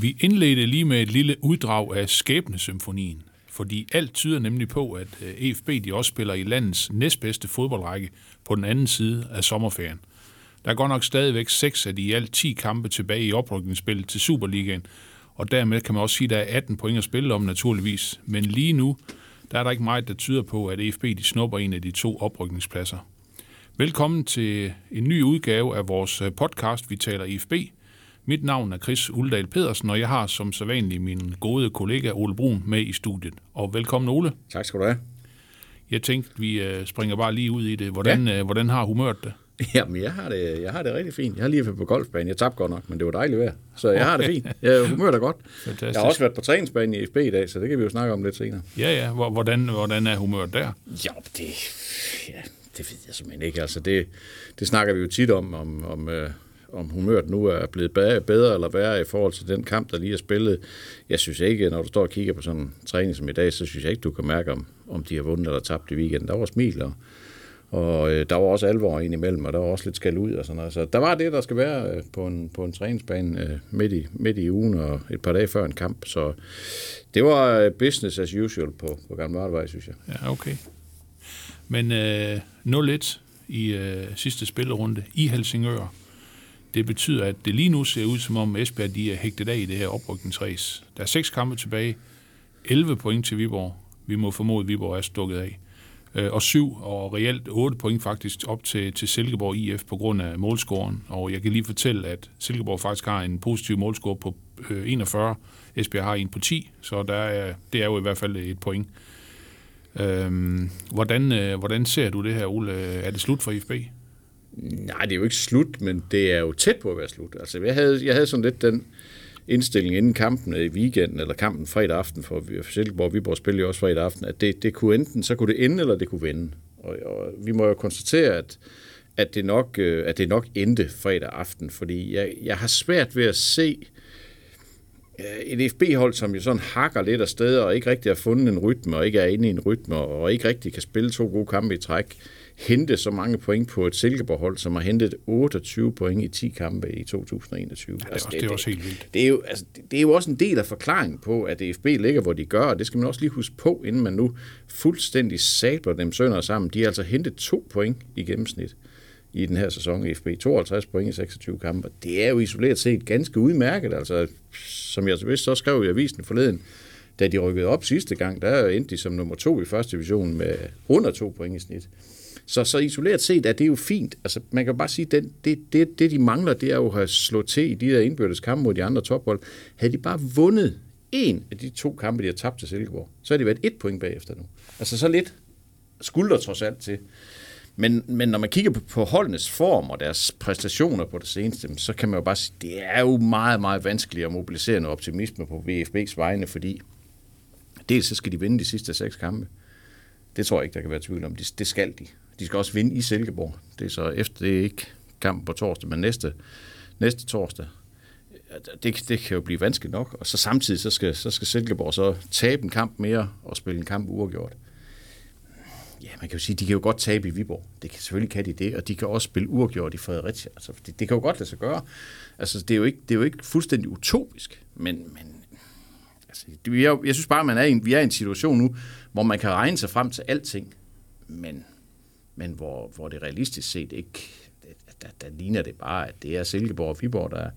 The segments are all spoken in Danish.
Vi indledte lige med et lille uddrag af Skæbnesymfonien, fordi alt tyder nemlig på, at øh, EFB de også spiller i landets næstbedste fodboldrække på den anden side af sommerferien. Der er godt nok stadigvæk seks af de i alt 10 kampe tilbage i oprykningsspillet til Superligaen, og dermed kan man også sige, at der er 18 point at spille om naturligvis. Men lige nu, der er der ikke meget, der tyder på, at EFB de snupper en af de to oprykningspladser. Velkommen til en ny udgave af vores øh, podcast, Vi taler EFB. Mit navn er Chris Uldal Pedersen, og jeg har som sædvanlig min gode kollega Ole Brun med i studiet. Og velkommen Ole. Tak skal du have. Jeg tænkte, vi øh, springer bare lige ud i det. Hvordan, ja. hvordan har humøret det? Jamen, jeg har det, jeg har det rigtig fint. Jeg har lige været på golfbanen. Jeg tabte godt nok, men det var dejligt vejr. Så jeg har det fint. Jeg humører det godt. Fantastisk. Jeg har også været på træningsbanen i FB i dag, så det kan vi jo snakke om lidt senere. Ja, ja. Hvor- Hvordan, hvordan er humøret der? Ja, det, ja, det ved jeg simpelthen ikke. Altså, det, det snakker vi jo tit om, om, om, øh, om humøret nu er blevet bedre eller værre i forhold til den kamp, der lige er spillet. Jeg synes ikke, når du står og kigger på sådan en træning som i dag, så synes jeg ikke, du kan mærke, om, om de har vundet eller tabt i weekenden. Der var smil, og, og øh, der var også alvor ind imellem, og der var også lidt skal ud og sådan noget. Så der var det, der skal være øh, på en, på en træningsbane øh, midt, i, midt i ugen og et par dage før en kamp. Så det var øh, business as usual på, på Gamle Vardevej, synes jeg. Ja, okay. Men øh, 0-1 i øh, sidste spillerunde i Helsingør. Det betyder, at det lige nu ser ud, som om Esbjerg de er hægtet af i det her oprykningsræs. Der er seks kampe tilbage. 11 point til Viborg. Vi må formode, at Viborg er stukket af. Øh, og syv og reelt otte point faktisk op til, til Silkeborg IF på grund af målscoren. Og jeg kan lige fortælle, at Silkeborg faktisk har en positiv målscore på øh, 41. Esbjerg har en på 10, så der er, det er jo i hvert fald et point. Øhm, hvordan, øh, hvordan ser du det her, Ole? Er det slut for IFB? Nej, det er jo ikke slut, men det er jo tæt på at være slut. Altså, jeg havde, jeg havde sådan lidt den indstilling inden kampen øh, i weekenden, eller kampen fredag aften, for for Silkeborg Viborg spiller jo også fredag aften, at det, det kunne enten, så kunne det ende, eller det kunne vende. Og, og vi må jo konstatere, at, at, det nok, øh, at det nok endte fredag aften, fordi jeg, jeg har svært ved at se øh, et FB-hold, som jo sådan hakker lidt af sted, og ikke rigtig har fundet en rytme, og ikke er inde i en rytme, og ikke rigtig kan spille to gode kampe i træk, hente så mange point på et Silkeborg-hold, som har hentet 28 point i 10 kampe i 2021. Ja, det er også- det er også helt vildt. Det er, jo, altså, det er jo også en del af forklaringen på, at DFB ligger, hvor de gør, og det skal man også lige huske på, inden man nu fuldstændig sabler dem sønder sammen. De har altså hentet to point i gennemsnit i den her sæson i FB. 52 point i 26 kampe. Det er jo isoleret set ganske udmærket. Altså, som jeg så vist så skrev i avisen forleden, da de rykkede op sidste gang, der endte de som nummer to i første division med under to point i snit. Så, så isoleret set er det jo fint. Altså, man kan bare sige, at det, det, det, det, de mangler, det er jo at have slået til i de der indbyrdes kampe mod de andre tophold. Havde de bare vundet en af de to kampe, de har tabt til Silkeborg, så har de været et point bagefter nu. Altså så lidt skulder trods alt til. Men, men når man kigger på, på holdenes form og deres præstationer på det seneste, så kan man jo bare sige, det er jo meget, meget vanskeligt at mobilisere noget optimisme på VFB's vegne, fordi dels så skal de vinde de sidste seks kampe. Det tror jeg ikke, der kan være tvivl om. Det, det skal de. De skal også vinde i Silkeborg. Det er så efter, det er ikke kampen på torsdag, men næste, næste torsdag. Det, det kan jo blive vanskeligt nok. Og så samtidig så skal, så skal Silkeborg så tabe en kamp mere og spille en kamp uafgjort. Ja, man kan jo sige, de kan jo godt tabe i Viborg. Det kan selvfølgelig kan de det, og de kan også spille uafgjort i Fredericia. Altså, det, det kan jo godt lade sig gøre. Altså, det er jo ikke, det er jo ikke fuldstændig utopisk, men, men altså, det, jeg, jeg synes bare, man er i en, vi er i en situation nu, hvor man kan regne sig frem til alting, men, men hvor, hvor det realistisk set ikke, der, der ligner det bare, at det er Silkeborg og Viborg, der,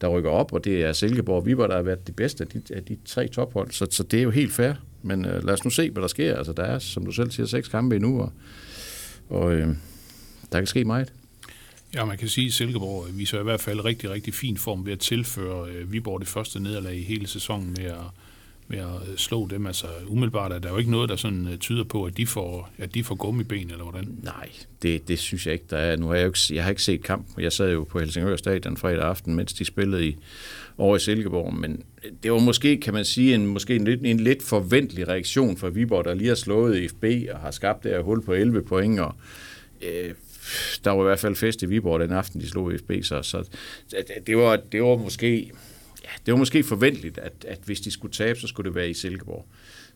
der rykker op, og det er Silkeborg og Viborg, der har været de bedste af de, af de tre tophold, så, så det er jo helt fair. Men øh, lad os nu se, hvad der sker. Altså, der er, som du selv siger, seks kampe endnu, og, og øh, der kan ske meget. Ja, man kan sige, at Silkeborg øh, viser i hvert fald rigtig, rigtig fin form ved at tilføre øh, Viborg det første nederlag i hele sæsonen med at, med at øh, slå dem. Altså umiddelbart er der jo ikke noget, der sådan øh, tyder på, at de får, at de får gummiben, eller hvordan? Nej, det, det synes jeg ikke, der er. Nu har jeg, jo ikke, jeg har ikke set kampen. Jeg sad jo på Helsingør Stadion fredag aften, mens de spillede i, over i Silkeborg, men øh, det var måske, kan man sige, en, måske en lidt, en lidt forventelig reaktion fra Viborg, der lige har slået FB og har skabt det her hul på 11 point, og øh, der var i hvert fald fest i Viborg den aften, de slog FB, så, så det, det, var, det var måske ja, det var måske forventeligt, at, at hvis de skulle tabe, så skulle det være i Silkeborg.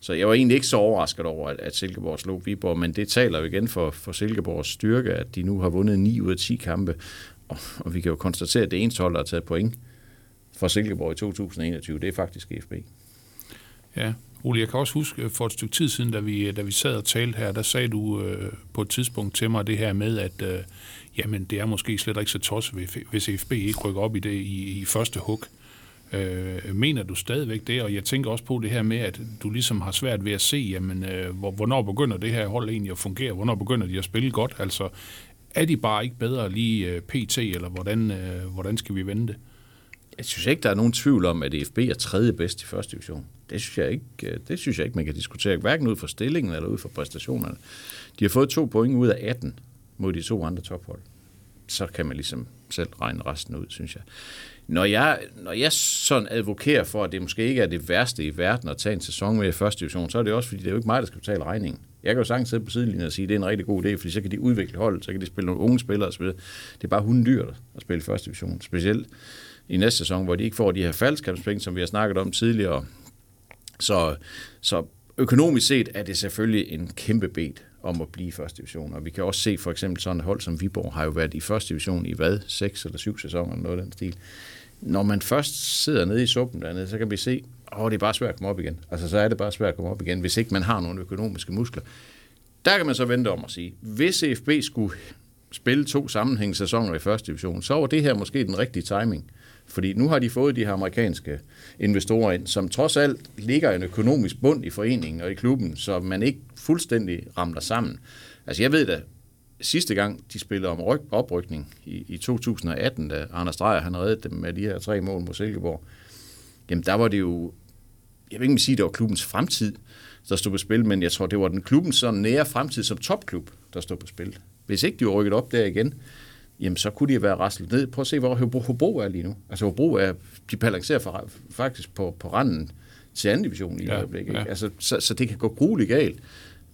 Så jeg var egentlig ikke så overrasket over, at, at Silkeborg slog Viborg, men det taler jo igen for, for Silkeborgs styrke, at de nu har vundet 9 ud af 10 kampe, og, og vi kan jo konstatere, at det eneste hold, der har taget point for Silkeborg i 2021, det er faktisk FB. Ja, Ole, jeg kan også huske øh, for et stykke tid siden, da vi, øh, da vi sad og talte her, der sagde du øh, på et tidspunkt til mig det her med, at øh, jamen, det er måske slet ikke så tosset, hvis FB ikke rykker op i det i, i første hug. Øh, Øh, mener du stadigvæk det? Og jeg tænker også på det her med, at du ligesom har svært ved at se, jamen, øh, hvornår begynder det her hold egentlig at fungere? Hvornår begynder de at spille godt? Altså, er de bare ikke bedre lige øh, PT, eller hvordan, øh, hvordan skal vi vende det? Jeg synes ikke, der er nogen tvivl om, at FB er tredje bedst i første division. Det synes jeg ikke, øh, det synes jeg ikke man kan diskutere, hverken ud fra stillingen eller ud fra præstationerne. De har fået to point ud af 18 mod de to andre tophold. Så kan man ligesom selv regne resten ud, synes jeg. Når jeg, når jeg sådan advokerer for, at det måske ikke er det værste i verden at tage en sæson med i første division, så er det også, fordi det er jo ikke mig, der skal betale regningen. Jeg kan jo sagtens sidde på sidelinjen og sige, at det er en rigtig god idé, fordi så kan de udvikle holdet, så kan de spille nogle unge spillere osv. Det er bare hundyrt at spille i første division, specielt i næste sæson, hvor de ikke får de her faldskabspenge, som vi har snakket om tidligere. Så, så økonomisk set er det selvfølgelig en kæmpe bed om at blive i første division. Og vi kan også se for eksempel sådan et hold som Viborg har jo været i første division i hvad? Seks eller syv sæsoner, eller noget af den stil. Når man først sidder nede i suppen dernede, så kan vi se, at det er bare svært at komme op igen. Altså så er det bare svært at komme op igen, hvis ikke man har nogle økonomiske muskler. Der kan man så vente om at sige, hvis FB skulle spille to sammenhængende sæsoner i første division, så var det her måske den rigtige timing. Fordi nu har de fået de her amerikanske investorer ind, som trods alt ligger en økonomisk bund i foreningen og i klubben, så man ikke fuldstændig ramler sammen. Altså jeg ved da, sidste gang de spillede om ryg, oprykning i, i 2018, da Anders Dreyer han reddede dem med de her tre mål mod Silkeborg, jamen der var det jo, jeg vil ikke sige, det var klubbens fremtid, der stod på spil, men jeg tror, det var den klubbens sådan nære fremtid som topklub, der stod på spil. Hvis ikke de var rykket op der igen, jamen så kunne de være raslet ned. Prøv at se, hvor Hobro er lige nu. Altså Hobro er, de balancerer for, faktisk på, på randen til anden division i ja, øjeblikket. Ja. Altså, så, så det kan gå grueligt galt.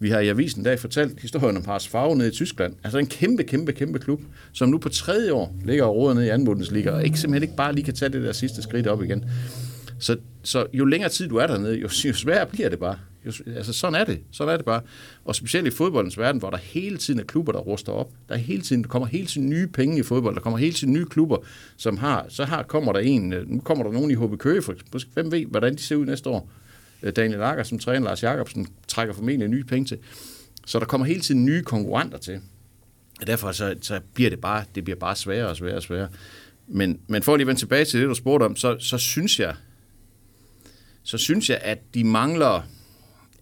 Vi har i avisen dag fortalt historien om Pars Favre nede i Tyskland. Altså en kæmpe, kæmpe, kæmpe klub, som nu på tredje år ligger og råder nede i anden Bundesliga, og ikke, simpelthen ikke bare lige kan tage det der sidste skridt op igen. Så, så jo længere tid du er dernede, jo, jo sværere bliver det bare. Jo, altså sådan er det. Sådan er det bare. Og specielt i fodboldens verden, hvor der hele tiden er klubber, der ruster op. Der, er hele tiden, der kommer hele tiden nye penge i fodbold. Der kommer hele tiden nye klubber, som har... Så har, kommer der en... Øh, nu kommer der nogen i HB Køge, for Hvem ved, hvordan de ser ud næste år? Øh, Daniel Akker som træner, Lars Jakobsen, trækker formentlig nye penge til. Så der kommer hele tiden nye konkurrenter til. Og derfor så, så bliver det bare, det bliver bare sværere og sværere og sværere. Men, men for at lige vende tilbage til det, du spurgte om, så, så synes jeg, så synes jeg, at de mangler, altså,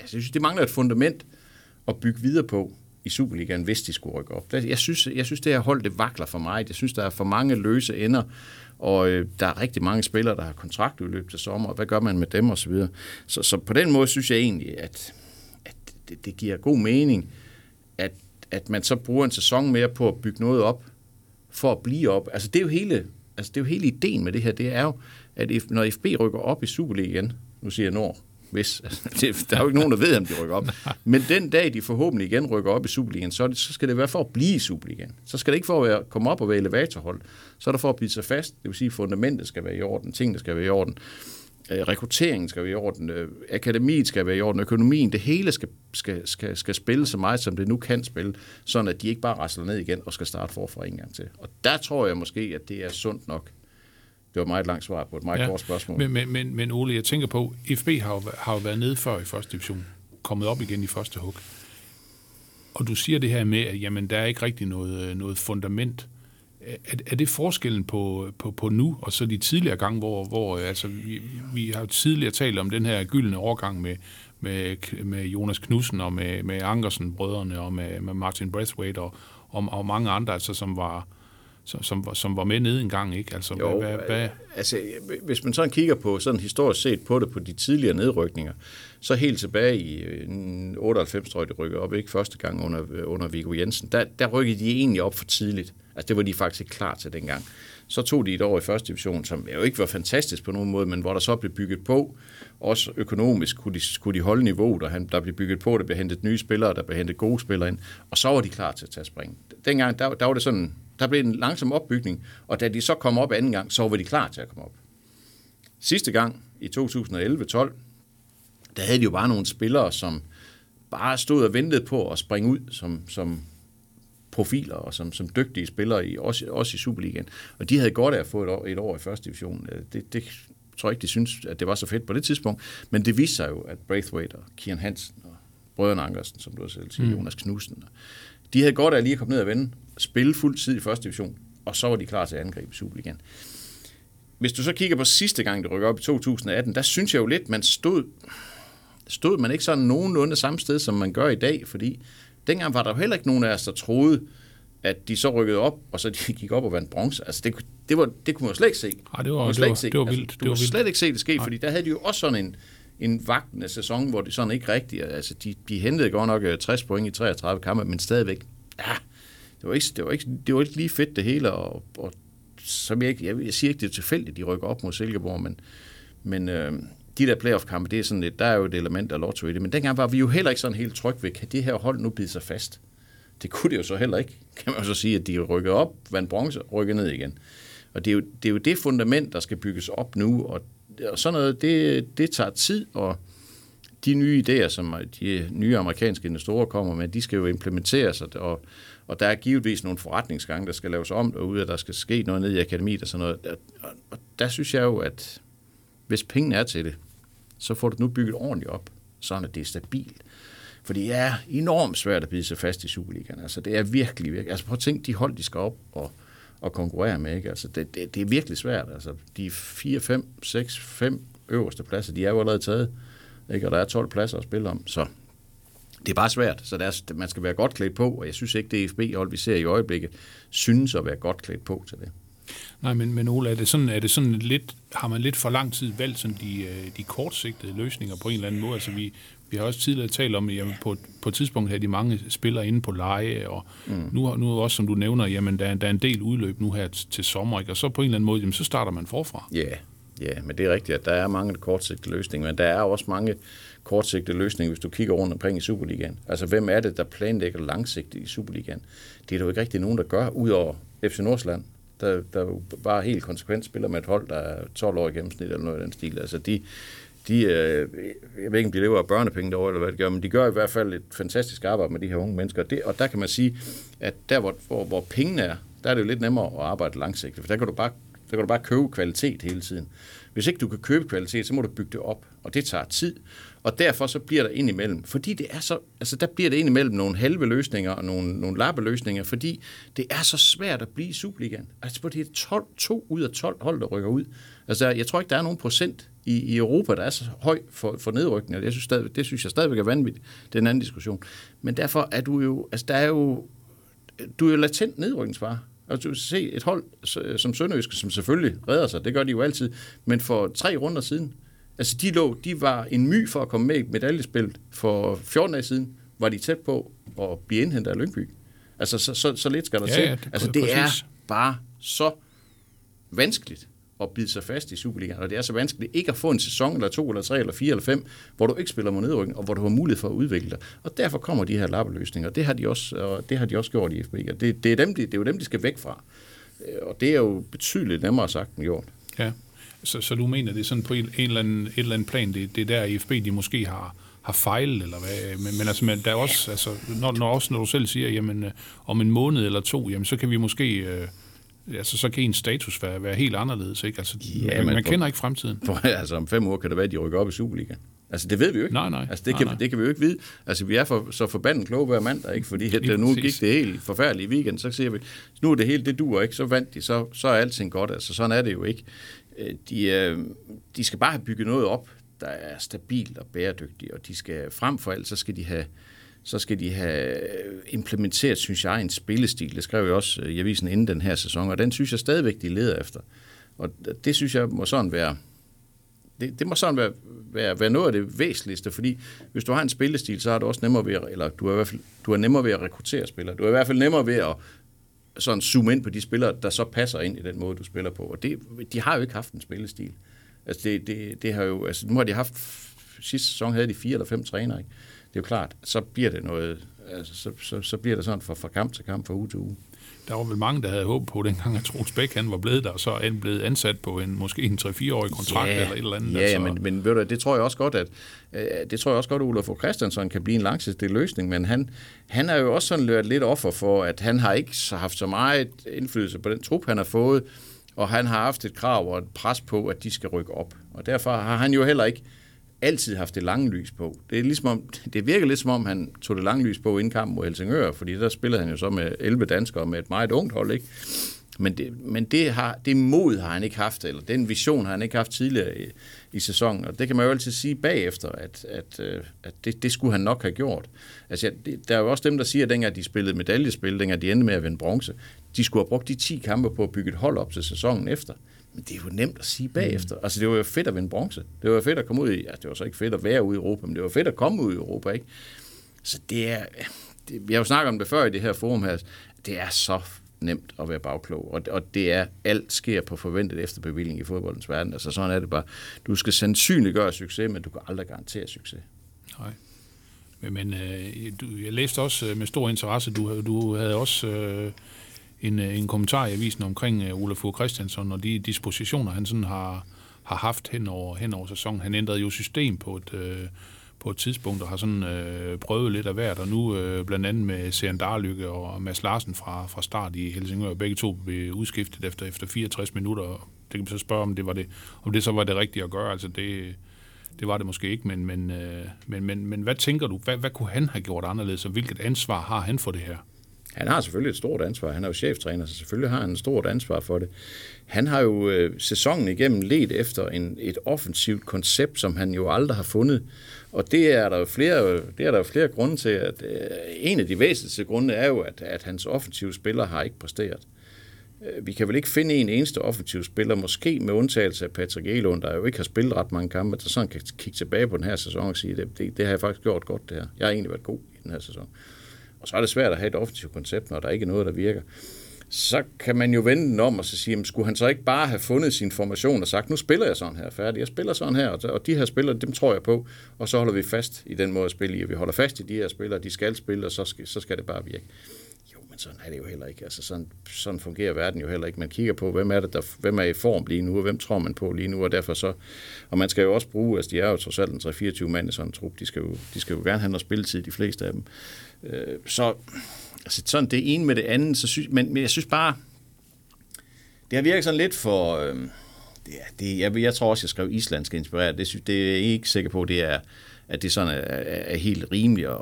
jeg synes, de mangler et fundament at bygge videre på i Superligaen, hvis de skulle rykke op. Jeg synes, jeg synes det her hold, det vakler for mig. Jeg synes, der er for mange løse ender, og øh, der er rigtig mange spillere, der har kontraktudløb til sommer, og hvad gør man med dem osv. Så, videre. så, så på den måde synes jeg egentlig, at, at det, det giver god mening, at, at man så bruger en sæson mere på at bygge noget op, for at blive op. Altså det er jo hele, altså, det er jo hele ideen med det her, det er jo, at når FB rykker op i Superligaen, nu siger jeg Nord, hvis. Altså, det, der er jo ikke nogen, der ved, om de rykker op. Men den dag, de forhåbentlig igen rykker op i Superligaen, så, det, så skal det være for at blive i Superligaen. Så skal det ikke for at være, komme op og være elevatorhold. Så er der for at blive sig fast. Det vil sige, at fundamentet skal være i orden, tingene skal være i orden. Øh, rekrutteringen skal være i orden, øh, akademiet skal være i orden, økonomien, det hele skal, skal, skal, skal spille så meget, som det nu kan spille, sådan at de ikke bare rasler ned igen og skal starte forfra en gang til. Og der tror jeg måske, at det er sundt nok det var meget langt svar på et meget ja, kort spørgsmål. Men, men, men, men Ole, jeg tænker på, FB har jo, har jo været nede før i første division, kommet op igen i første hug. Og du siger det her med, at jamen, der er ikke rigtig noget, noget fundament. Er, er det forskellen på, på, på nu og så de tidligere gange, hvor, hvor altså, vi, vi har jo tidligere talt om den her gyldne overgang med, med, med Jonas Knudsen og med, med Ankersen-brødrene og med, med Martin Braithwaite og, og, og mange andre, altså, som var, som, som, var- som var med nede en gang, ikke? Altså, Jo, hvad, hvad, altså, hvis man sådan kigger på, sådan historisk set på det, på de tidligere nedrykninger, så helt tilbage i øh, 98, tror jeg, de rykkede op, ikke første gang under, under Viggo Jensen, der, der rykkede de egentlig op for tidligt. Altså, det var de faktisk ikke klar til dengang. Så tog de et år i første division, som jo ikke var fantastisk på nogen måde, men hvor der så blev bygget på, også økonomisk kunne de, kunne de holde niveauet, og han, der blev bygget på, der blev hentet nye spillere, der blev hentet gode spillere ind, og så var de klar til at tage spring. Dengang, der, der var det sådan, der blev en langsom opbygning, og da de så kom op anden gang, så var de klar til at komme op. Sidste gang, i 2011-12, der havde de jo bare nogle spillere, som bare stod og ventede på at springe ud som, som profiler og som, som dygtige spillere, i, også, også i Superligaen. Og de havde godt af at få et år, et år i første division. Øh, Det, det tror jeg ikke, de synes, at det var så fedt på det tidspunkt. Men det viste sig jo, at Braithwaite og Kian Hansen og Brødrene Ankersen, som du selv siger, mm. Jonas Knudsen, de havde godt af lige at komme ned og vende, spille fuld tid i første division, og så var de klar til at angribe Superligaen. Hvis du så kigger på sidste gang, det rykker op i 2018, der synes jeg jo lidt, man stod, stod man ikke sådan nogenlunde samme sted, som man gør i dag, fordi dengang var der jo heller ikke nogen af os, der troede, at de så rykkede op, og så de gik op og vandt bronze. Altså det, det, var, det kunne man jo slet ikke se. Ej, det var- det slet var- ikke se. det var Altså, vildt. Du Det var kunne vildt. slet ikke se det ske, fordi der havde de jo også sådan en, en vagtende sæson, hvor det sådan ikke rigtigt, altså de, de hentede godt nok øh, 60 point i 33 kampe, men stadigvæk, ja, det var ikke, det var ikke, det var ikke lige fedt det hele, og, og som jeg, jeg, jeg siger ikke, det er tilfældigt, de rykker op mod Silkeborg, men, men øh, de der playoff-kampe, det er sådan lidt, der er jo et element af lotto i det, men dengang var vi jo heller ikke sådan helt trygge ved, kan det her hold nu bide sig fast? Det kunne det jo så heller ikke, kan man jo så sige, at de rykkede op, vandt bronze, rykker rykkede ned igen. Og det er, jo, det er jo det fundament, der skal bygges op nu, og, og sådan noget, det, det tager tid, og de nye idéer, som de nye amerikanske investorer kommer med, de skal jo implementeres, og, og, der er givetvis nogle forretningsgange, der skal laves om derude, og der skal ske noget ned i akademiet og sådan noget. Og, og der synes jeg jo, at hvis pengene er til det, så får du nu bygget ordentligt op, sådan at det er stabilt. For det er enormt svært at bide sig fast i Superligaen. Altså, det er virkelig, virkelig... Altså, prøv at tænke, de hold, de skal op og, at konkurrere med, ikke? Altså, det, det, det er virkelig svært. Altså, de 4, 5, 6, 5 øverste pladser, de er jo allerede taget, ikke? Og der er 12 pladser at spille om, så det er bare svært, så der er, man skal være godt klædt på, og jeg synes ikke, det FB-hold, vi ser i øjeblikket, synes at være godt klædt på til det. Nej, men, men Ole, er det, sådan, er det sådan lidt, har man lidt for lang tid valgt sådan de, øh, de kortsigtede løsninger på en eller anden måde? Altså vi, vi har også tidligere talt om, at jamen, på, på et tidspunkt havde de mange spillere inde på leje, og mm. nu, nu også, som du nævner, jamen, der, er- der er en del udløb nu her til, sommer, ikke? og så på en eller anden måde, jamen, så starter man forfra. Ja, yeah, ja, men det er rigtigt, at der er mange kortsigtede løsninger, men der er også mange kortsigtede løsninger, hvis du kigger rundt omkring i Superligaen. Altså, hvem er det, der planlægger langsigtet i Superligaen? Det er der jo ikke rigtig nogen, der gør, udover FC Nordsjælland, der, der jo bare helt konsekvent spiller med et hold, der er 12 år i gennemsnit, eller noget i den stil. Altså, de, de, øh, jeg ved ikke, om de lever af børnepenge derovre, eller hvad de gør, men de gør i hvert fald et fantastisk arbejde med de her unge mennesker. Det, og der kan man sige, at der, hvor, hvor, hvor pengene er, der er det jo lidt nemmere at arbejde langsigtet, for der kan du bare, der kan du bare købe kvalitet hele tiden. Hvis ikke du kan købe kvalitet, så må du bygge det op, og det tager tid. Og derfor så bliver der indimellem, fordi det er så, altså der bliver det indimellem nogle halve løsninger og nogle, nogle lappeløsninger, fordi det er så svært at blive i Superligaen. Altså det er 12, 2 ud af 12 hold, der rykker ud. Altså jeg tror ikke, der er nogen procent i, i Europa, der er så høj for, for nedrykning, jeg synes stadig, det synes jeg stadigvæk er vanvittigt. Det er en anden diskussion. Men derfor er du jo, altså der er jo, du er jo latent nedrykningsfare. Altså, du se et hold som Sønderjyske, som selvfølgelig redder sig, det gør de jo altid, men for tre runder siden, altså de, lå, de var en my for at komme med i medaljespillet. For 14 dage siden var de tæt på at blive indhentet af Lyngby. Altså, så, så, så lidt skal der Ja, til. ja, det- altså, det præcis. er bare så vanskeligt at bide sig fast i Superligaen, og det er så vanskeligt ikke at få en sæson, eller to, eller tre, eller fire, eller fem, hvor du ikke spiller mod nedrykning, og hvor du har mulighed for at udvikle dig. Og derfor kommer de her lappeløsninger, og det har de også, og det har de også gjort i FB. Og det, det, er dem, de, det er jo dem, de skal væk fra. Øh, og det er jo betydeligt nemmere sagt end gjort. Ja. Så, så du mener, det er sådan på en, en eller anden, et eller andet plan, det, det er der IFB, de måske har, har fejlet, eller hvad? Men, men altså, men der er også, altså, når, når, også når du selv siger, jamen, øh, om en måned eller to, jamen, så kan vi måske, øh, altså, så kan en status være, være helt anderledes, ikke? Altså, Ja, man, man hvor- kender ikke fremtiden. For altså, om fem uger kan det være, at de rykker op i Superligaen. Altså, det ved vi jo ikke. Nej, nej. Altså, det, Nej, kan, nej. det kan vi jo ikke vide. Altså, vi er for, så forbandet kloge hver mandag, ikke? Fordi at, Lige nu gik det helt forfærdeligt i weekend, så siger vi, nu er det hele, det duer ikke, så vandt de, så, så er alting godt. Altså, sådan er det jo ikke. Øh, De, øh, de skal bare have bygget noget op, der er stabilt og bæredygtigt, og de skal frem for alt, så skal de have så skal de have implementeret, synes jeg, en spillestil. Det skrev jeg også øh, i avisen inden den her sæson, og den synes jeg stadigvæk, de leder efter. Og det synes jeg må sådan være, det, det må sådan være, være, være noget af det væsentligste, fordi hvis du har en spillestil, så har du også nemmere ved, at, eller du er i hvert fald du er nemmere ved at rekruttere spillere. Du er i hvert fald nemmere ved at sådan zoome ind på de spillere, der så passer ind i den måde, du spiller på. Og det, de har jo ikke haft en spillestil. Altså det, det, det har jo, altså nu har de haft, sidste sæson havde de fire eller fem trænere, ikke? Det er jo klart, så bliver det noget, altså så, så, så bliver det sådan fra, fra kamp til kamp, fra uge til uge. Der var vel mange, der havde håbet på, dengang at Troels Bæk han var blevet der, og så han blevet ansat på en måske en 3-4-årig kontrakt ja, eller et eller andet. Ja, altså. men, men ved du, det tror jeg også godt, at øh, det tror jeg også godt, at Olaf Christiansen kan blive en langsigtet løsning, men han, han er jo også sådan løbet lidt offer for, at han har ikke så haft så meget indflydelse på den trup, han har fået, og han har haft et krav og et pres på, at de skal rykke op. Og derfor har han jo heller ikke altid haft det lange lys på. Det, er ligesom om, det virker lidt som om, han tog det lange lys på inden kampen mod Helsingør, fordi der spillede han jo så med 11 danskere med et meget ungt hold, ikke? Men, det, men det, har, det mod har han ikke haft, eller den vision har han ikke haft tidligere i, i sæsonen, og det kan man jo altid sige bagefter, at, at, øh, at det, det skulle han nok have gjort. Altså, ja, det, der er jo også dem, der siger, at dengang de spillede medaljespil, dengang de endte med at vinde bronze, de skulle have brugt de 10 kampe på at bygge et hold op til sæsonen efter. Men det er jo nemt at sige bagefter. Altså, det var jo fedt at vinde bronze. Det var jo fedt at komme ud i, ja, det var så ikke fedt at være ude i Europa, men det var fedt at komme ud i Europa, ikke? Så det er, det, vi har jo snakket om det før i det her forum her, det er så nemt at være bagklog, og, og det er, alt sker på forventet efterbevilling i fodboldens verden. Altså sådan er det bare. Du skal sandsynliggøre succes, men du kan aldrig garantere succes. Nej. Men, men øh, du, jeg læste også øh, med stor interesse, du, du havde også øh, en, øh, en kommentar i avisen omkring øh, Olaf Fogh Christiansen og de dispositioner, han sådan har, har haft hen over, hen over sæsonen. Han ændrede jo system på et, øh, på et tidspunkt og har sådan øh, prøvet lidt af hvert, og nu øh, blandt andet med Søren Darlykke og Mads Larsen fra, fra start i Helsingør, begge to blev udskiftet efter, efter 64 minutter. Det kan man så spørge, om det, var det, om det så var det rigtige at gøre. Altså det, det var det måske ikke, men, men, øh, men, men, men hvad tænker du? Hvad, hvad kunne han have gjort anderledes, og hvilket ansvar har han for det her? Han har selvfølgelig et stort ansvar. Han er jo cheftræner, så selvfølgelig har han et stort ansvar for det. Han har jo øh, sæsonen igennem let efter en, et offensivt koncept, som han jo aldrig har fundet. Og det er der jo flere, det er der jo flere grunde til. At, øh, en af de væsentligste grunde er jo, at, at hans offensive spillere har ikke præsteret. Øh, vi kan vel ikke finde en eneste offensiv spiller, måske med undtagelse af Patrick Elund, der jo ikke har spillet ret mange kampe, der sådan kan kigge tilbage på den her sæson og sige, det, det, det har jeg faktisk gjort godt det her. Jeg har egentlig været god i den her sæson. Og så er det svært at have et offensivt koncept, når der ikke er noget, der virker. Så kan man jo vende den om og så sige, jamen, skulle han så ikke bare have fundet sin formation og sagt, nu spiller jeg sådan her færdig, jeg spiller sådan her, og de her spillere, dem tror jeg på, og så holder vi fast i den måde at spille i, og vi holder fast i de her spillere, de skal spille, og så skal, så skal det bare virke. Sådan er det jo heller ikke. Altså, sådan, sådan fungerer verden jo heller ikke. Man kigger på, hvem er, det, der, hvem er i form lige nu, og hvem tror man på lige nu, og derfor så... Og man skal jo også bruge, altså de er jo trods alt en 3-24 mand i sådan en trup, de skal, jo, de skal jo gerne have noget spilletid, de fleste af dem. Øh, så altså, sådan det ene med det andet, så synes, men, men jeg synes bare, det har virket sådan lidt for... Øh, det, det, jeg, jeg tror også, jeg skrev, islandsk inspireret. Det, synes, det er jeg ikke sikker på, det er, at det sådan er, er helt rimeligt at,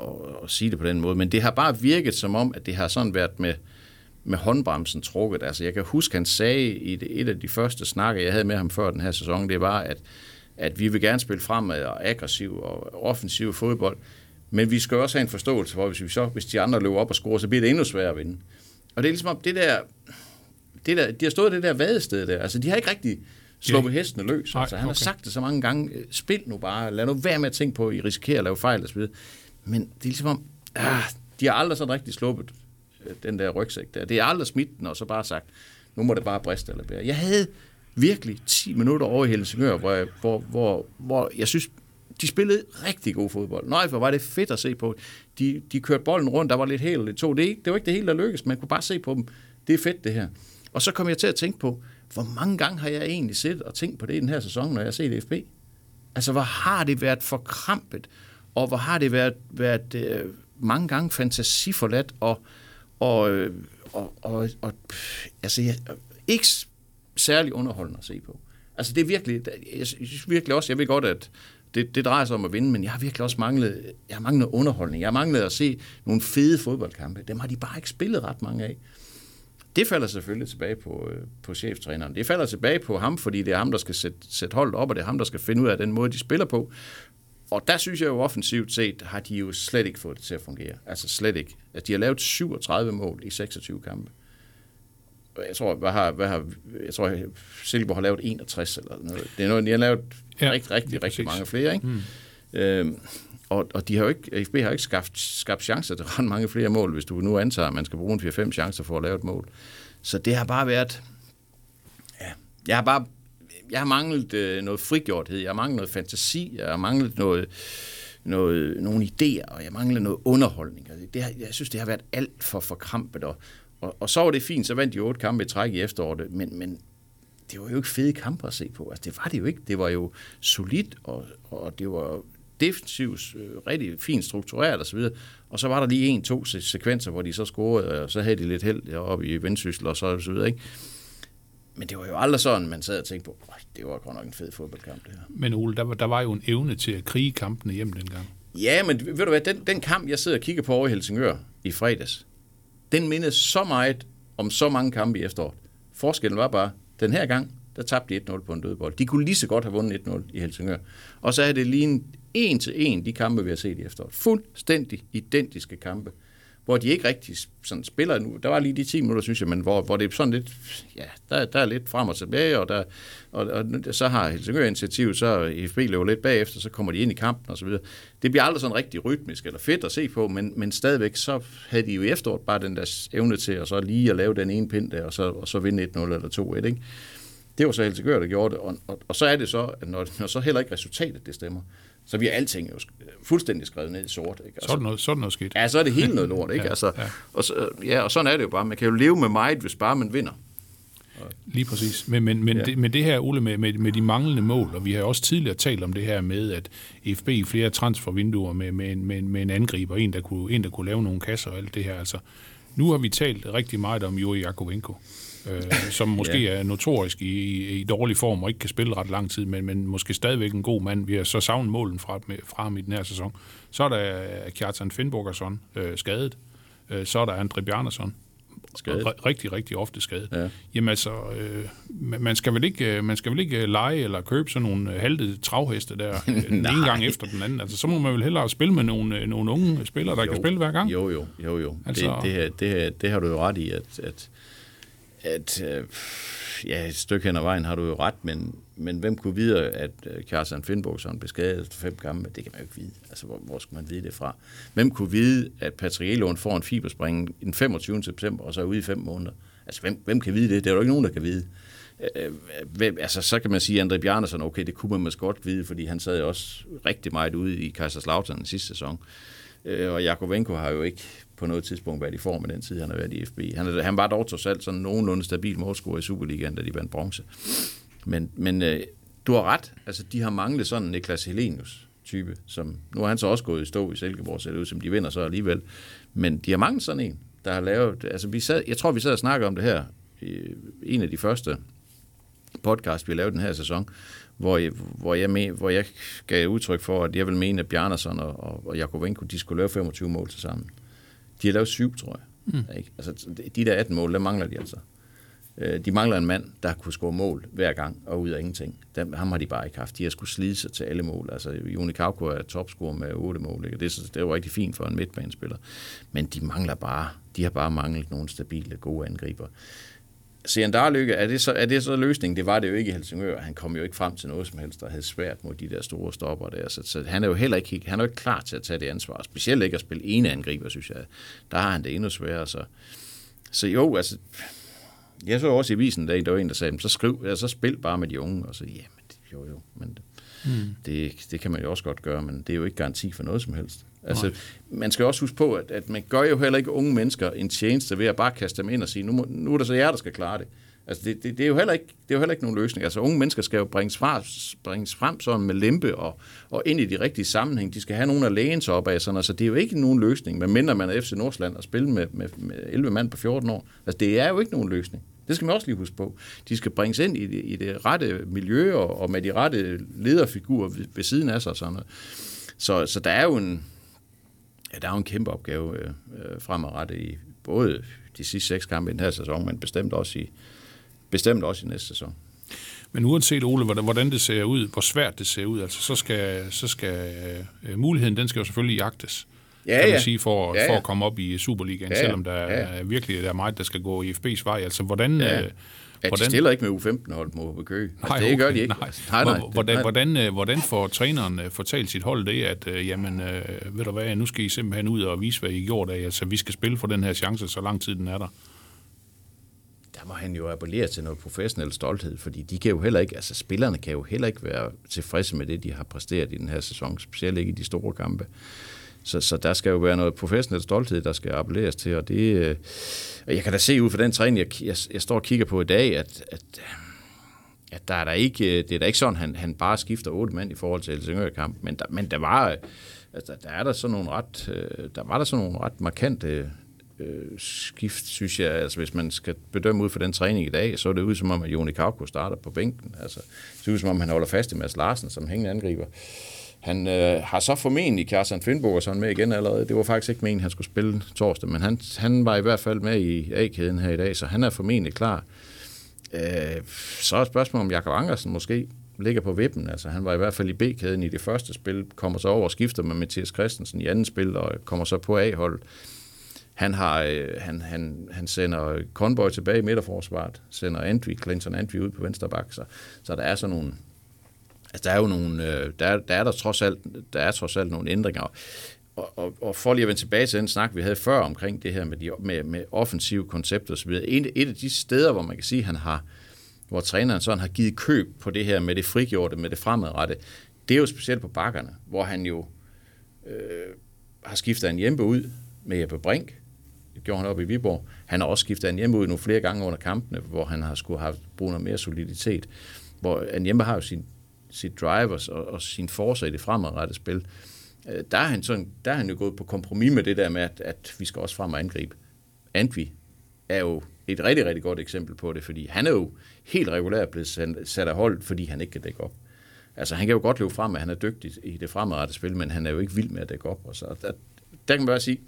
at sige det på den måde. Men det har bare virket som om, at det har sådan været med, med håndbremsen trukket. Altså, jeg kan huske, han sagde i det, et af de første snakker, jeg havde med ham før den her sæson, det var, at, at vi vil gerne spille fremad og aggressiv og offensiv fodbold, men vi skal også have en forståelse for, hvis, vi så, hvis de andre løber op og scorer, så bliver det endnu sværere at vinde. Og det er ligesom om, det der, det der, de har stået det der vadested der, altså de har ikke rigtig sluppet yeah. hestene løs. Nej, altså, han okay. har sagt det så mange gange, spil nu bare, lad nu være med at tænke på, at I risikerer at lave fejl osv. Men det er ligesom om, ah, de har aldrig sådan rigtig sluppet øh, den der rygsæk der. Det er aldrig smidt den, og så bare sagt, nu må det bare briste eller bære. Jeg havde virkelig 10 minutter over i Helsingør, hvor jeg, hvor, hvor, hvor jeg synes, de spillede rigtig god fodbold. Nej, for var det fedt at se på. De, de kørte bolden rundt, der var lidt helt lidt to. Det, det var ikke det hele, der lykkedes, man kunne bare se på dem. Det er fedt, det her. Og så kom jeg til at tænke på, hvor mange gange har jeg egentlig siddet og tænkt på det i den her sæson, når jeg har set FB? Altså, hvor har det været forkrampet, og hvor har det været, været øh, mange gange fantasiforladt, og, og, øh, og, og, og altså, jeg, ikke særlig underholdende at se på. Altså, det er virkelig, jeg synes virkelig også, jeg ved godt, at det, det drejer sig om at vinde, men jeg har virkelig også manglet, jeg har manglet underholdning. Jeg har manglet at se nogle fede fodboldkampe. Dem har de bare ikke spillet ret mange af. Det falder selvfølgelig tilbage på, øh, på cheftræneren. Det falder tilbage på ham, fordi det er ham, der skal sætte, sætte holdet op, og det er ham, der skal finde ud af den måde, de spiller på. og der synes jeg jo offensivt set, har de jo slet ikke fået det til at fungere. Altså slet ikke. Altså, de har lavet 37 mål i 26 kampe. Jeg tror, hvad har, hvad har, jeg tror, Silkeborg har lavet 61 eller noget. Det er noget, de har lavet Ja, rigtig, rigtig, rigtig mange flere, ikke? Mm. Øhm, og, og de har jo ikke, FB har ikke skabt, skabt chancer til ret mange flere mål, hvis du nu antager, at man skal bruge en 4-5 chancer for at lave et mål. Så det har bare været, ja, jeg har bare, jeg har manglet øh, noget frigjorthed, jeg har manglet noget fantasi, jeg har manglet noget, noget, nogle idéer, og jeg mangler noget underholdning. Altså, det har, jeg synes, det har været alt for forkrampet, og, og, og så var det fint, så vandt de otte kampe i træk i efteråret, men, men det var jo ikke fede kampe at se på. Altså, det var det jo ikke. Det var jo solidt, og, og det var defensivt øh, rigtig fint struktureret osv. Og, og så var der lige en-to se- sekvenser, hvor de så scorede, og så havde de lidt held oppe i Vendsyssel og så, og så videre. Ikke? Men det var jo aldrig sådan, man sad og tænkte på, "Øj, det var godt nok en fed fodboldkamp, det her. Men Ole, der, var- der var jo en evne til at krige kampene hjem dengang. Ja, men ved du hvad, den, den kamp, jeg sidder og kigger på over i Helsingør i fredags, den mindede så meget om så mange kampe i efteråret. Forskellen var bare, den her gang, der tabte de 1-0 på en dødbold. De kunne lige så godt have vundet 1-0 i Helsingør. Og så er det lige en til en de kampe, vi har set i efteråret. Fuldstændig identiske kampe hvor de ikke rigtig sådan spiller nu. Der var lige de 10 minutter, synes jeg, men hvor, hvor det er sådan lidt, ja, der, der er lidt frem og tilbage, og, der, og, og så har Helsingør initiativ, så FB løber lidt bagefter, så kommer de ind i kampen og så videre. Det bliver aldrig sådan rigtig rytmisk eller fedt at se på, men, men stadigvæk, så havde de jo i efteråret bare den der evne til, at så lige at lave den ene pind der, og så, og så vinde 1-0 eller 2-1, ikke? Det var så Helsingør, der gjorde det, og, og, og så er det så, at når, når så heller ikke resultatet det stemmer, så bliver alting jo sk- fuldstændig skrevet ned i sort. Ikke? Og Så er der noget, så der noget skidt. Ja, så er det helt noget lort, ikke? Ja, altså, ja. Og, så, ja, og sådan er det jo bare. Man kan jo leve med meget, hvis bare man vinder. Lige præcis. Men, men, men, ja. Det, men det her, Ole, med, med, med de manglende mål, og vi har også tidligere talt om det her med, at FB i flere transfervinduer med, med, med, en- med en angriber, en der, kunne, en der kunne lave nogle kasser og alt det her. Altså, nu har vi talt rigtig meget om Juri Jakovenko, øh, som måske ja. er notorisk i, i, i dårlig form og ikke kan spille ret lang tid, men, men måske stadigvæk en god mand. Vi har så savnet målen fra, fra ham i den her sæson. Så er der Kjartan Finnbogason øh, skadet. Øh, så er der Andre Bjarnason Skadet. Rigtig, rigtig ofte skadet. Ja. Jamen altså, øh, man man skal vel ikke, øh, man skal vel ikke øh, lege eller købe sådan nogle øh, halvede travheste der øh, den ene gang efter den anden. Altså, så må man vel hellere spille med nogle, øh, nogle unge spillere, der jo. kan spille hver gang. Jo, jo, jo, jo. Altså... Det, det, her, det, her, det har du jo ret i, at, at, at øh, ja, et stykke hen ad vejen har du jo ret, men, men hvem kunne vide, at Carsten Kjartan Finnbogsson efter fem kampe? Det kan man jo ikke vide. Altså, hvor, hvor skal man vide det fra? Hvem kunne vide, at Patrick Elund får en fiberspring den 25. september, og så er ude i fem måneder? Altså, hvem, hvem kan vide det? Det er jo ikke nogen, der kan vide. Øh, øh, hvem, altså, så kan man sige, at André Bjarnason, okay, det kunne man måske godt vide, fordi han sad jo også rigtig meget ude i Kaiserslautern den sidste sæson. Øh, og Jakovenko har jo ikke på noget tidspunkt været i form af den tid, han har været i FB. Han, er, han var dog trods alt sådan nogenlunde stabil målscorer i Superligaen, da de vandt bronze. Men, men øh, du har ret. Altså, de har manglet sådan en Niklas Helenius type, som nu er han så også gået i stå i Silkeborg, ser det ud som de vinder så alligevel. Men de har manglet sådan en, der har lavet, altså vi sad, jeg tror vi sad og snakkede om det her, i en af de første podcast, vi har lavet den her sæson, hvor jeg, hvor jeg, men, hvor jeg gav udtryk for, at jeg vil mene, at Bjarnason og, og, og Jakovenko, de skulle lave 25 mål til sammen. De har lavet syv, tror jeg. Mm. Ikke? Altså, de der 18 mål, der mangler de altså. Øh, Øh, de mangler en mand, der kunne score mål hver gang og ud af ingenting. Dem, ham har de bare ikke haft. De har skulle slide sig til alle mål. Altså, Joni Kauko er topscorer med 8 mål. Ikke? Det, er, det er jo rigtig fint for en midtbanespiller. Men de mangler bare, de har bare manglet nogle stabile, gode angriber. Sian Darlykke, er det, så, er det så løsningen? Det var det jo ikke i Helsingør. Han kom jo ikke frem til noget som helst, der havde svært mod de der store stopper der. Så, så han er jo heller ikke, han er jo ikke klar til at tage det ansvar. Specielt ikke at spille ene angriber, synes jeg. Der har han det endnu sværere. Så, så jo, altså, jeg så også i avisen, der, der var en, der sagde, så, skriv, ja, så spil bare med de unge. Og så, ja, men det, jo jo, men mm. det, det kan man jo også godt gøre, men det er jo ikke garanti for noget som helst. Altså, Nej. man skal også huske på, at, at man gør jo heller ikke unge mennesker en tjeneste ved at bare kaste dem ind og sige, nu, må, nu er det så jer, der skal klare det. Altså, det, det, det, er jo heller ikke, det er jo heller ikke nogen løsning. Altså, unge mennesker skal jo bringes, fra, bringes frem sådan med lempe og, og ind i de rigtige sammenhæng. De skal have nogen at læne sig op af. Sådan, altså, det er jo ikke nogen løsning, medmindre man er FC Nordsjælland og spille med, med, med 11 mand på 14 år. Altså, det er jo ikke nogen løsning. Det skal man også lige huske på. De skal bringes ind i det, i det rette miljø og, og med de rette lederfigurer ved, ved siden af sig. Og sådan noget. Så, så der er jo en, ja, der er jo en kæmpe opgave øh, øh fremadrettet i både de sidste seks kampe i den her sæson, men bestemt også i, bestemt også i næste sæson. Men uanset, Ole, hvordan- hvordan det ser ud, hvor svært det ser ud, altså, så skal, så skal øh, muligheden, den skal jo selvfølgelig jagtes. Ja, kan man ja. sige, for, Ja, ja. for at komme op i Superligaen, Ja, ja. selvom der Ja, ja. er virkelig der er meget, der skal gå i FB's vej. Altså, hvordan... Ja. øh, Ja, de stiller ikke med U15-hold mod HB Køge. Altså, det gør de ikke. Nej. Nej, nej. Hvor- Hvordan, hvordan, øh, hvordan får træneren øh, fortalt sit hold det, at øh, jamen, øh, ved du hvad, nu skal I simpelthen ud og vise, hvad I gjorde af. Altså, vi skal spille for den her chance, så lang tid den er der der må han jo appellere til noget professionel stolthed, fordi de kan jo heller ikke, altså spillerne kan jo heller ikke være tilfredse med det, de har præsteret i den her sæson, specielt ikke i de store kampe. Så, så der skal jo være noget professionel stolthed, der skal appelleres til, og det, øh, jeg kan da se ud fra den træning, jeg, jeg, jeg står og kigger på i dag, at, at, øh, at der er der ikke, øh, det er da ikke sådan, han, han bare skifter otte mand i forhold til Helsingør-kamp, men der, men der var, øh, altså, der er der sådan nogle ret, der var der sådan nogle ret markante øh, skift, synes jeg, altså hvis man skal bedømme ud fra den træning i dag, så er det ud som om, at Joni Kauko starter på bænken. Altså, det ser ud som om, han holder fast i Mads Larsen som hængende angriber. Han øh, har så formentlig Kjartan Finnborg sådan med igen allerede. Det var faktisk ikke meningen, han skulle spille torsdag, men han, han var i hvert fald med i A-kæden her i dag, så han er formentlig klar. Øh, så er spørgsmålet, om Jakob Angersen måske ligger på vippen. Altså, han var i hvert fald i B-kæden i det første spil, kommer så over og skifter med Mathias Christensen i andet spil, og kommer så på A-hold. Han, har, øh, han, han, han sender Conboy tilbage i midterforsvaret, sender Antwi, Clinton Antwi ud på venstre bak, så, så der er sådan nogle, altså der er jo nogle, øh, der, der er der trods alt, der er trods alt nogle ændringer. Og, og, og for lige at vende tilbage til den snak, vi havde før omkring det her med, de, med, med offensive koncepter osv. Et, et af de steder, hvor man kan sige, han har, hvor træneren sådan har givet køb på det her med det frigjorte, med det fremadrette, det er jo specielt på bakkerne, hvor han jo øh, har skiftet en hjemme ud med Jeppe Brink, gjorde han op i Viborg. Han har også skiftet en hjemme ud nogle flere gange under kampene, hvor han har skulle have brug noget mere soliditet. Hvor en hjemme har jo sin, sit drivers og, og sin force i det fremadrettede spil. Øh, der er, han sådan, der er han jo gået på kompromis med det der med, at, at vi skal også frem og angribe. Antvi er jo et rigtig, rigtig godt eksempel på det, fordi han er jo helt regulært blevet sat af hold, fordi han ikke kan dække op. Altså, han kan jo godt løbe frem, at han er dygtig i det fremadrettede spil, men han er jo ikke vild med at dække op. Og så, der, der kan man bare sige,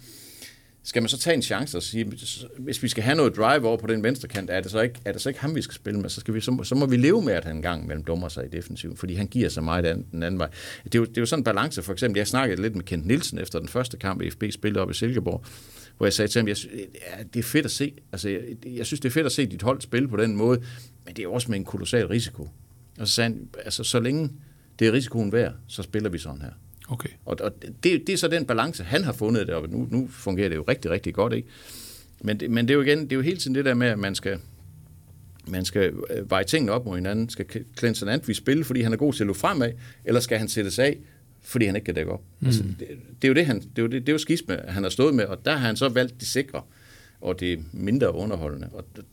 skal man så tage en chance og sige, hvis vi skal have noget drive over på den venstre kant, er det så ikke, er det så ikke ham, vi skal spille med? Så, skal vi, så, må- så må vi leve med, at han engang mellem dummer sig i defensiven, fordi han giver så meget den anden vej. Det er, jo, det er jo sådan en balance. For eksempel, jeg snakkede lidt med Kent Nielsen efter den første kamp, FB spillede op i Silkeborg, hvor jeg sagde til ham, jeg, ja, det er fedt at se. Altså, jeg, jeg synes, det er fedt at se dit hold spille på den måde, men det er også med en kolossal risiko. Og så sagde han, altså, så længe det er risikoen værd, så spiller vi sådan her. Okay. Og, og det, det er så den balance, han har fundet deroppe. Nu, nu fungerer det jo rigtig, rigtig godt, ikke? Men det, men det er jo igen, det er jo hele tiden det der med, at man skal, man skal øh, veje tingene op mod hinanden. Skal Clinton Antwi spille, fordi han er god til at løbe fremad, eller skal han sættes af, fordi han ikke kan dække op? Mm. Altså, det, det, er jo det, han, det, er jo det, det er jo skisme, han har stået med, og der har han så valgt det sikre, og det mindre underholdende. Og det,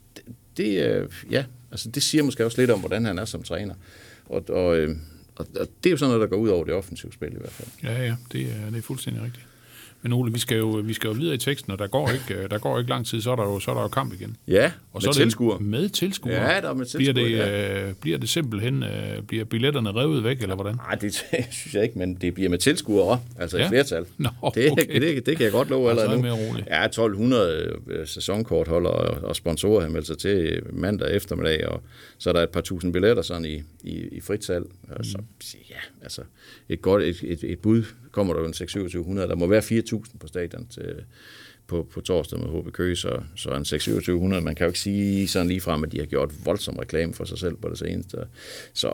det, øh, ja, altså det siger måske også lidt om, hvordan han er som træner. Og, og, øh, og, og det er jo sådan noget, der går ud over det offensive spil i hvert fald. Ja, ja, det er, det er fuldstændig rigtigt. Men Ole, vi skal jo, vi skal jo videre i teksten, og der går ikke, øh, der går ikke lang tid, så er der jo, så er der jo kamp igen. Ja, Og med er det tilskuer. Med tilskuer. Ja, der er med Bliver tilskuere, det, øh, bliver det simpelthen, øh, bliver billetterne revet væk, eller hvordan? Nej, det synes jeg ikke, men det bliver med tilskuere også, altså ja. Ja. et flertal. Nå, det, okay. det, det, kan jeg godt love allerede så er nu. mere. Ja, 1200 øh, sæsonkortholder og, og sponsorer har meldt sig til mandag eftermiddag, og så er der et par tusind billetter sådan i, i, i frit salg. Og så, ja, altså et, godt, et, et, et bud kommer der jo en 6 Der må være 4.000 på stadion til, på, på torsdag med HB Køge, så, så en 6 Man kan jo ikke sige sådan lige frem, at de har gjort voldsom reklame for sig selv på det seneste. Så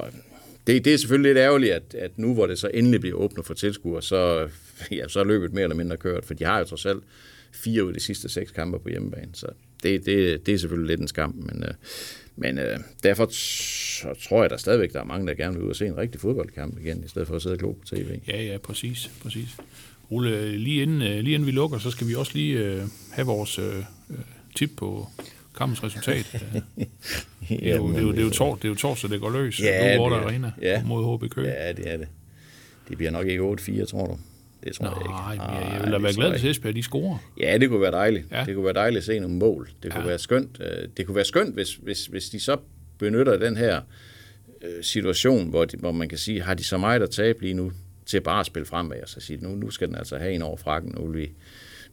det, det er selvfølgelig lidt ærgerligt, at, at nu hvor det så endelig bliver åbnet for tilskuere, så, ja, så er løbet mere eller mindre kørt, for de har jo trods alt fire ud af de sidste seks kampe på hjemmebane, så det, det, det er selvfølgelig lidt en skam, men, øh, men øh, derfor så tror jeg, der stadigvæk der er mange, der gerne vil ud og se en rigtig fodboldkamp igen, i stedet for at sidde og glo på tv. Ja, ja, præcis, præcis. Ole, lige inden, øh, lige inden vi lukker, så skal vi også lige øh, have vores øh, tip på kampens resultat. Det er jo, det er jo, det er jo, tor, det er jo torsdag, det går løs. Ja, Blue Water det er- Arena ja. mod HB Køge. Ja, det er det. Det bliver nok ikke 8-4, tror du? Det tror jeg ikke. Nej, jeg, jeg Nej, vil da være glad, jeg hvis Esbjerg de scorer. Ja, det kunne være dejligt. Ja. Det kunne være dejligt at se nogle mål. Det kunne ja. Ja. være skønt. øh, Det kunne være skønt, hvis, hvis, hvis de så benytter den her øh, situation, hvor, de, hvor man kan sige, har de så meget at tabe lige nu, til bare at spille fremad, og så sige, nu, nu skal den altså have en over frakken, nu vil vi,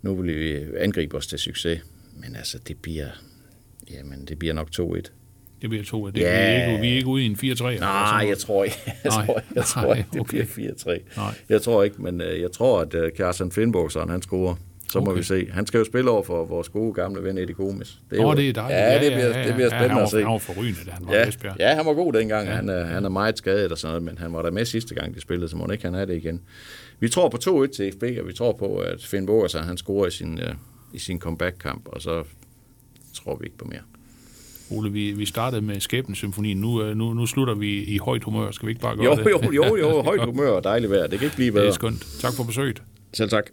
nu vil vi angribe os til succes. Men altså, det bliver, jamen, det bliver nok 2-1. Jeg vil tro, at det, Ja. vi, er ikke, vi er ikke ude i en 4-3. eller sådan Nej, jeg tror ikke, jeg tror, jeg tror Nej, ikke det okay. bliver 4-3. Nej. Jeg tror ikke, men øh, jeg tror, at øh, Kjartan Finnborgsson, han scorer. Så må Okay. vi se. Han skal jo spille over for vores gode gamle ven Eddie Gomes. Det Åh, jo- det er dejligt. Ja, det bliver, det bliver ja, spændende han var, at se. Han var forrygende, da han var Ja, Esbjerg. ja, han var god dengang. Ja. Han, er, han er meget skadet og sådan noget, men han var der med sidste gang, de spillede, så må ikke han have det igen. Vi tror på 2-1 til FB, og vi tror på, at Finn Bogersen, han scorer i sin, uh, i sin comeback-kamp, og så tror vi ikke på mere. Ole, vi, vi startede med Skæbnesymfonien. Nu, øh, nu, nu slutter vi i højt humør. Skal vi ikke bare gøre Jo, det? jo, jo, jo, højt humør og dejligt vejr. Det kan ikke blive Det er bedre. skønt. Tak for besøget. Selv tak.